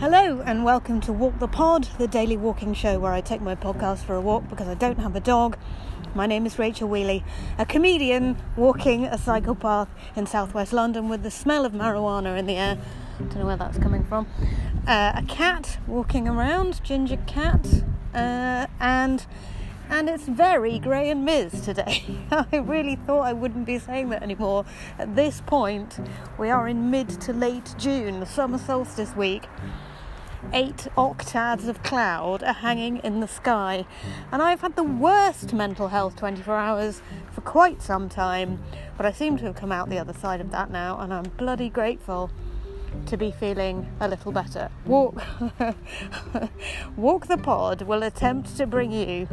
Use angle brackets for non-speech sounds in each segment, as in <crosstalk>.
Hello, and welcome to Walk the Pod, the daily walking show where I take my podcast for a walk because I don't have a dog. My name is Rachel Wheeley, a comedian walking a cycle path in southwest London with the smell of marijuana in the air. Don't know where that's coming from. Uh, a cat walking around, ginger cat, uh, and and it's very grey and Miz today. <laughs> I really thought I wouldn't be saying that anymore. At this point, we are in mid to late June, the summer solstice week. Eight oktas of cloud are hanging in the sky, and I've had the worst mental health 24 hours for quite some time, but I seem to have come out the other side of that now, and I'm bloody grateful to be feeling a little better. Walk, <laughs> Walk the Pod will attempt to bring you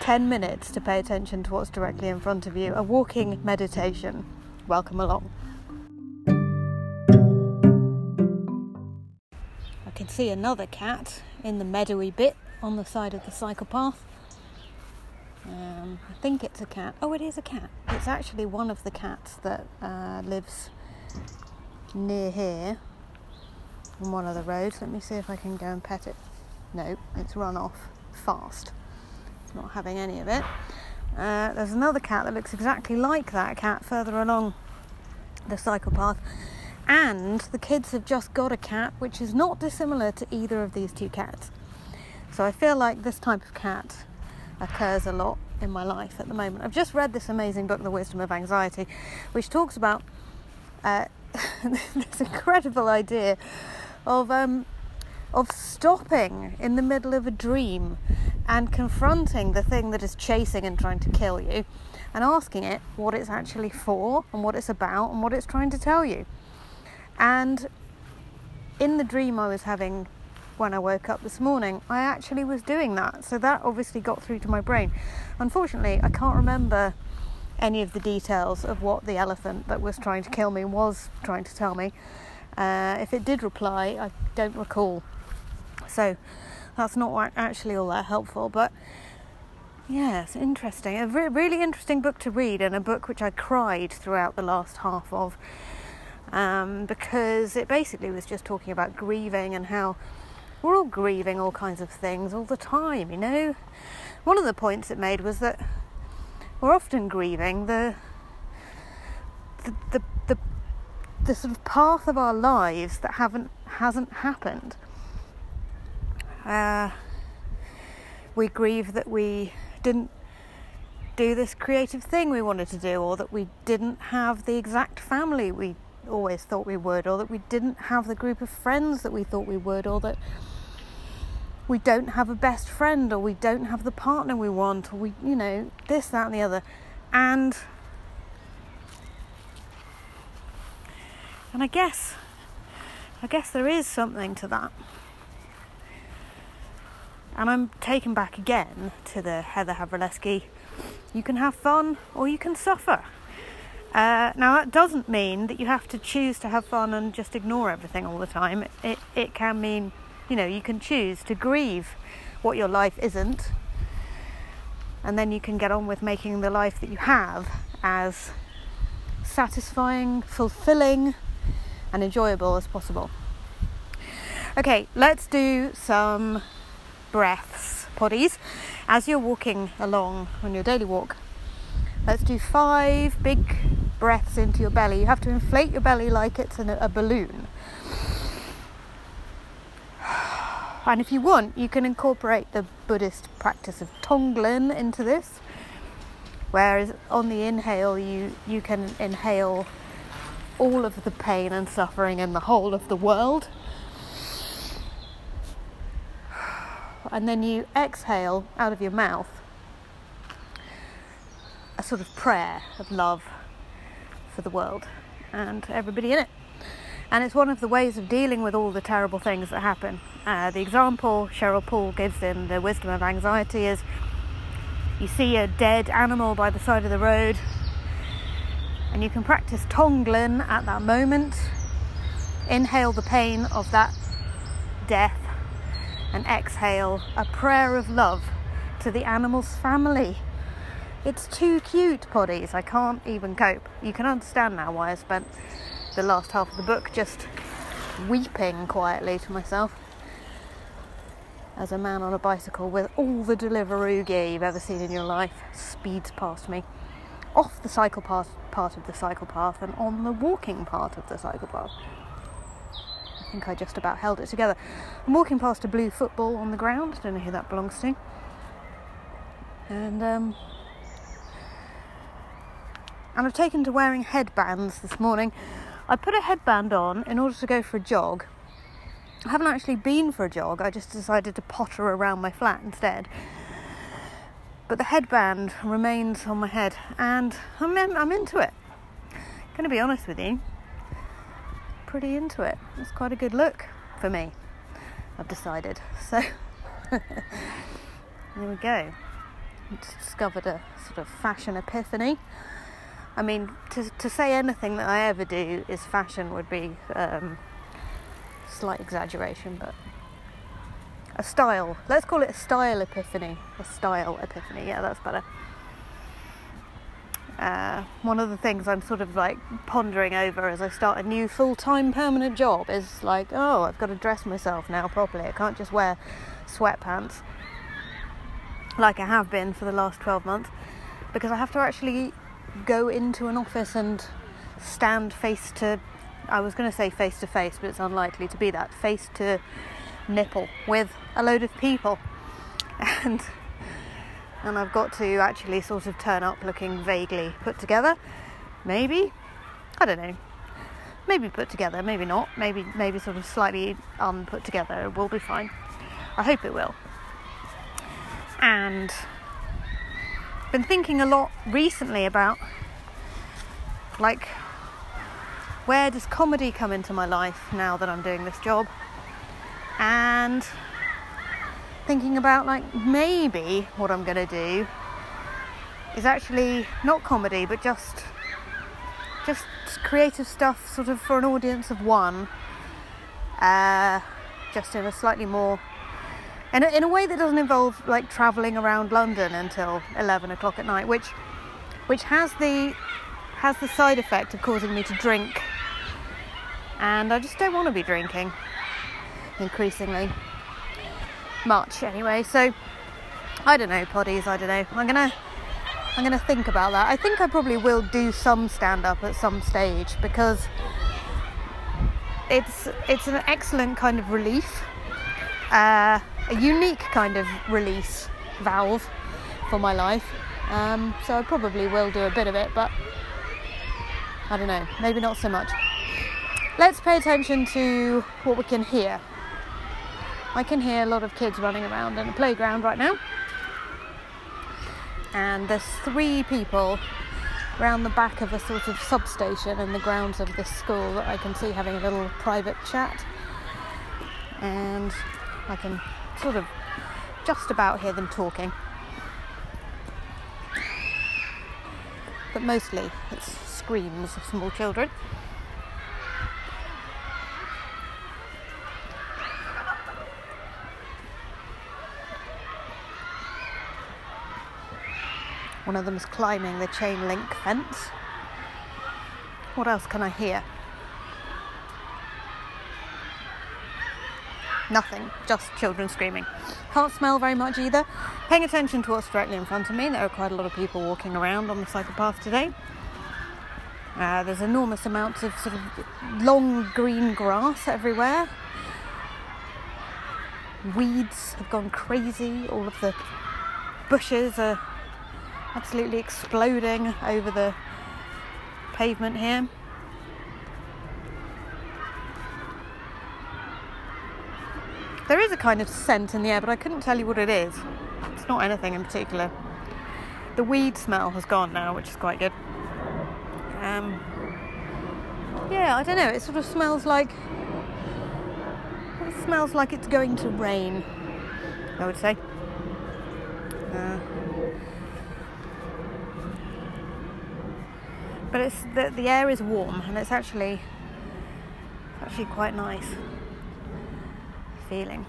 10 minutes to pay attention to what's directly in front of you, a walking meditation. Welcome along. Can see another cat in the meadowy bit on the side of the cycle path. Um, I think it's a cat. Oh, it is a cat. It's actually one of the cats that uh, lives near here on one of the roads. Let me see if I can go and pet it. No, it's run off fast It's not having any of it. Uh, there's another cat that looks exactly like that cat further along the cycle path. And the kids have just got a cat which is not dissimilar to either of these two cats. So I feel like this type of cat occurs a lot in my life at the moment. I've just read this amazing book, The Wisdom of Anxiety, which talks about uh, <laughs> this incredible idea of um, of stopping in the middle of a dream and confronting the thing that is chasing and trying to kill you and asking it what it's actually for and what it's about and what it's trying to tell you. And in the dream I was having when I woke up this morning, I actually was doing that. So that obviously got through to my brain. Unfortunately, I can't remember any of the details of what the elephant that was trying to kill me was trying to tell me. Uh, if it did reply, I don't recall. So that's not actually all that helpful, but it's interesting. A re- really interesting book to read, and a book which I cried throughout the last half of um, because it basically was just talking about grieving and how we're all grieving all kinds of things all the time, you know. One of the points it made was that we're often grieving the the the, the, the sort of path of our lives that haven't hasn't happened. Uh, we grieve that we didn't do this creative thing we wanted to do, or that we didn't have the exact family we always thought we would, or that we didn't have the group of friends that we thought we would, or that we don't have a best friend, or we don't have the partner we want, or we, you know, this, that, and the other. And and I guess I guess there is something to that. And I'm taken back again to the Heather Havrilesky you can have fun or you can suffer. Uh, now, that doesn't mean that you have to choose to have fun and just ignore everything all the time. It, it can mean, you know, you can choose to grieve what your life isn't, and then you can get on with making the life that you have as satisfying, fulfilling, and enjoyable as possible. Okay, let's do some breaths, poddies, as you're walking along on your daily walk. Let's do five big breaths into your belly. You have to inflate your belly like it's an, a balloon. And if you want, you can incorporate the Buddhist practice of Tonglen into this. Whereas on the inhale, you, you can inhale all of the pain and suffering in the whole of the world. and then you exhale out of your mouth a sort of prayer of love for the world and everybody in it. And it's one of the ways of dealing with all the terrible things that happen. Uh, the example Sheryl Paul gives in The Wisdom of Anxiety is you see a dead animal by the side of the road, and you can practice Tonglen at that moment. Inhale the pain of that death and exhale a prayer of love to the animal's family. It's too cute, poddies. I can't even cope. You can understand now why I spent the last half of the book just weeping quietly to myself. as a man on a bicycle with all the Deliveroo gear you've ever seen in your life speeds past me off the cycle path part of the cycle path and on the walking part of the cycle path. I think I just about held it together. I'm walking past a blue football on the ground. Don't know who that belongs to. And um, and I've taken to wearing headbands this morning. I put a headband on in order to go for a jog. I haven't actually been for a jog. I just decided to potter around my flat instead. But the headband remains on my head, and I'm in, I'm into it. Going to be honest with you, pretty into it. It's quite a good look for me. I've decided. So <laughs> there we go. Discovered a sort of fashion epiphany. I mean, to, to say anything that I ever do is fashion would be um, slight exaggeration, but a style. Let's call it a style epiphany. A style epiphany. Yeah, that's better. Uh, one of the things I'm sort of like pondering over as I start a new full time permanent job is like, oh, I've got to dress myself now properly. I can't just wear sweatpants like I have been for the last 12 months because I have to actually go into an office and stand face to, I was going to say face to face, but it's unlikely to be that, face to nipple with a load of people. <laughs> And and I've got to actually sort of turn up looking vaguely put together. Maybe. I don't know. Maybe put together, maybe not. Maybe maybe sort of slightly um put together. It will be fine. I hope it will. And been thinking a lot recently about like where does comedy come into my life now that I'm doing this job? and thinking about like maybe what I'm going to do is actually not comedy but just just creative stuff sort of for an audience of one uh, just in a slightly more in a, in a way that doesn't involve like traveling around London until 11 o'clock at night which which has the has the side effect of causing me to drink and I just don't want to be drinking increasingly much anyway. So I don't know, poddies, I don't know. I'm gonna I'm gonna think about that. I think I probably will do some stand up at some stage because it's it's an excellent kind of relief. Uh, a unique kind of release valve for my life. Um, so I probably will do a bit of it, but I don't know, maybe not so much. Let's pay attention to what we can hear. I can hear a lot of kids running around in a playground right now. And there's three people around the back of a sort of substation in the grounds of this school that I can see having a little private chat. And I can sort of just about hear them talking. But mostly it's screams of small children. One of them is climbing the chain link fence. What else can I hear? Nothing, just children screaming. Can't smell very much either. Paying attention to what's directly in front of me, there are quite a lot of people walking around on the cycle path today. Uh, there's enormous amounts of sort of long green grass everywhere. Weeds have gone crazy. All of the bushes are absolutely exploding over the pavement here. There is a kind of scent in the air, but I couldn't tell you what it is. It's not anything in particular. The weed smell has gone now, which is quite good. Um, yeah, I don't know. It sort of smells like it smells like it's going to rain. I would say. Uh, but it's the, the air is warm and it's actually actually quite nice feeling.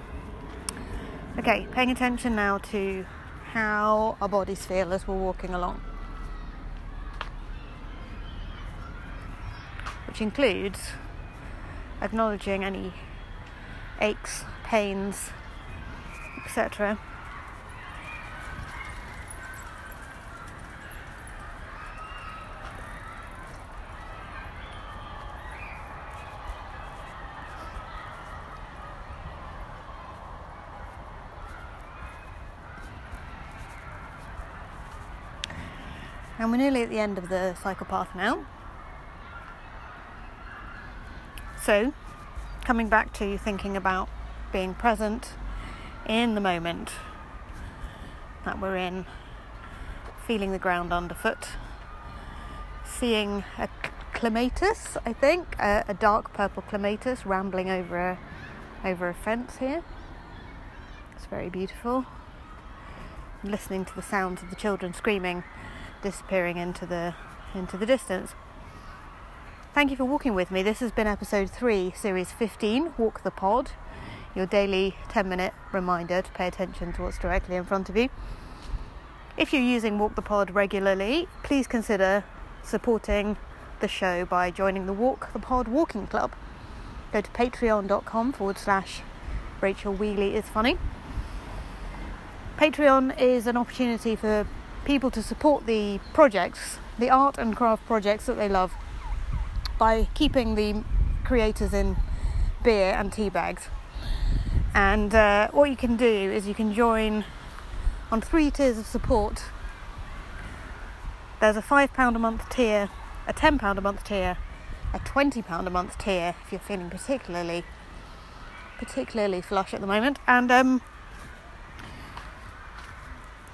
Okay, paying attention now to how our bodies feel as we're walking along. Which includes acknowledging any aches, pains, etc. And we're nearly at the end of the cycle path now. So, coming back to thinking about being present in the moment that we're in, feeling the ground underfoot, seeing a clematis, I think, a, a dark purple clematis rambling over a, over a fence here. It's very beautiful. Listening to the sounds of the children screaming, disappearing into the into the distance. Thank you for walking with me. This has been episode 3, series 15, Walk the Pod, your daily 10 minute reminder to pay attention to what's directly in front of you. If you're using Walk the Pod regularly, please consider supporting the show by joining the Walk the Pod Walking Club. Go to patreon.com forward slash Rachel Wheeley is funny. Patreon is an opportunity for people to support the projects, the art and craft projects that they love, by keeping the creators in beer and tea bags. And uh, what you can do is you can join on three tiers of support. There's a £5 a month tier, a £10 a month tier, a £20 a month tier if you're feeling particularly particularly flush at the moment. And um,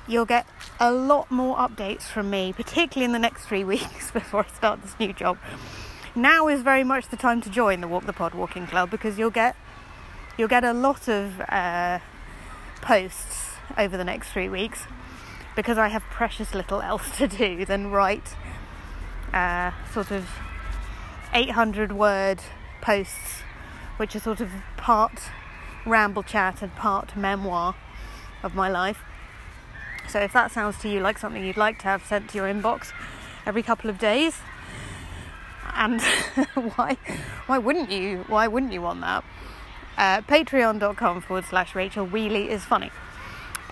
you'll get a lot more updates from me, particularly in the next three <laughs> weeks before I start this new job. Now is very much the time to join the Walk the Pod Walking Club because you'll get you'll get a lot of uh, posts over the next three weeks because I have precious little else to do than write uh, sort of 800 word posts, which are sort of part ramble chat and part memoir of my life. So if that sounds to you like something you'd like to have sent to your inbox every couple of days, and <laughs> why why wouldn't you why wouldn't you want that? Uh, Patreon.com forward slash Rachel Wheeley is funny.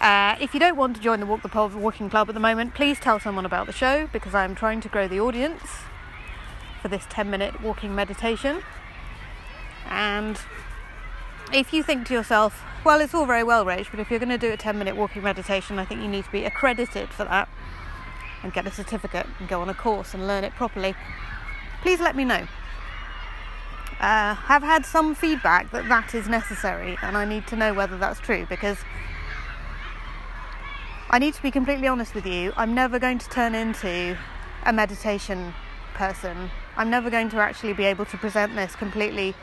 Uh, if you don't want to join the Walk the Pod Walking Club at the moment, please tell someone about the show because I'm trying to grow the audience for this 10 minute walking meditation. And if you think to yourself, well, it's all very well, Rach, but if you're going to do a 10 minute walking meditation, I think you need to be accredited for that and get a certificate and go on a course and learn it properly. Please let me know. Uh, I've had some feedback that that is necessary, and I need to know whether that's true because I need to be completely honest with you. I'm never going to turn into a meditation person. I'm never going to actually be able to present this completely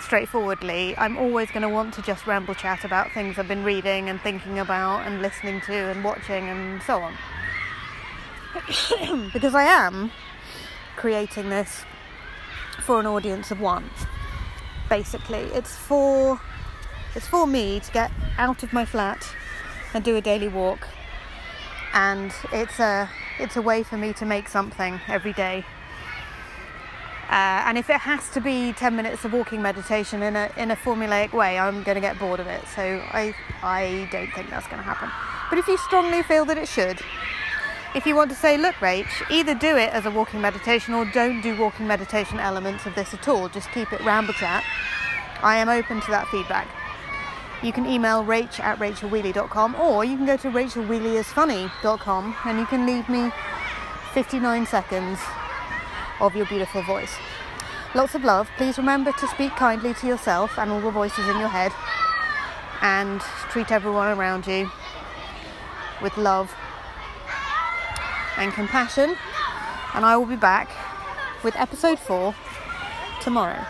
straightforwardly, I'm always going to want to just ramble chat about things I've been reading and thinking about and listening to and watching and so on. <coughs> because I am creating this for an audience of one. Basically, it's for it's for me to get out of my flat and do a daily walk, and it's a it's a way for me to make something every day uh, and if it has to be 10 minutes of walking meditation in a, in a formulaic way, I'm going to get bored of it. So I, I don't think that's going to happen. But if you strongly feel that it should, if you want to say, look, Rach, either do it as a walking meditation or don't do walking meditation elements of this at all, just keep it ramble chat, I am open to that feedback. You can email rach at rachelwheeley.com or you can go to rachelwheeleyisfunny.com and you can leave me 59 seconds of your beautiful voice. Lots of love. Please remember to speak kindly to yourself and all the voices in your head and treat everyone around you with love and compassion. And I will be back with episode 4 tomorrow.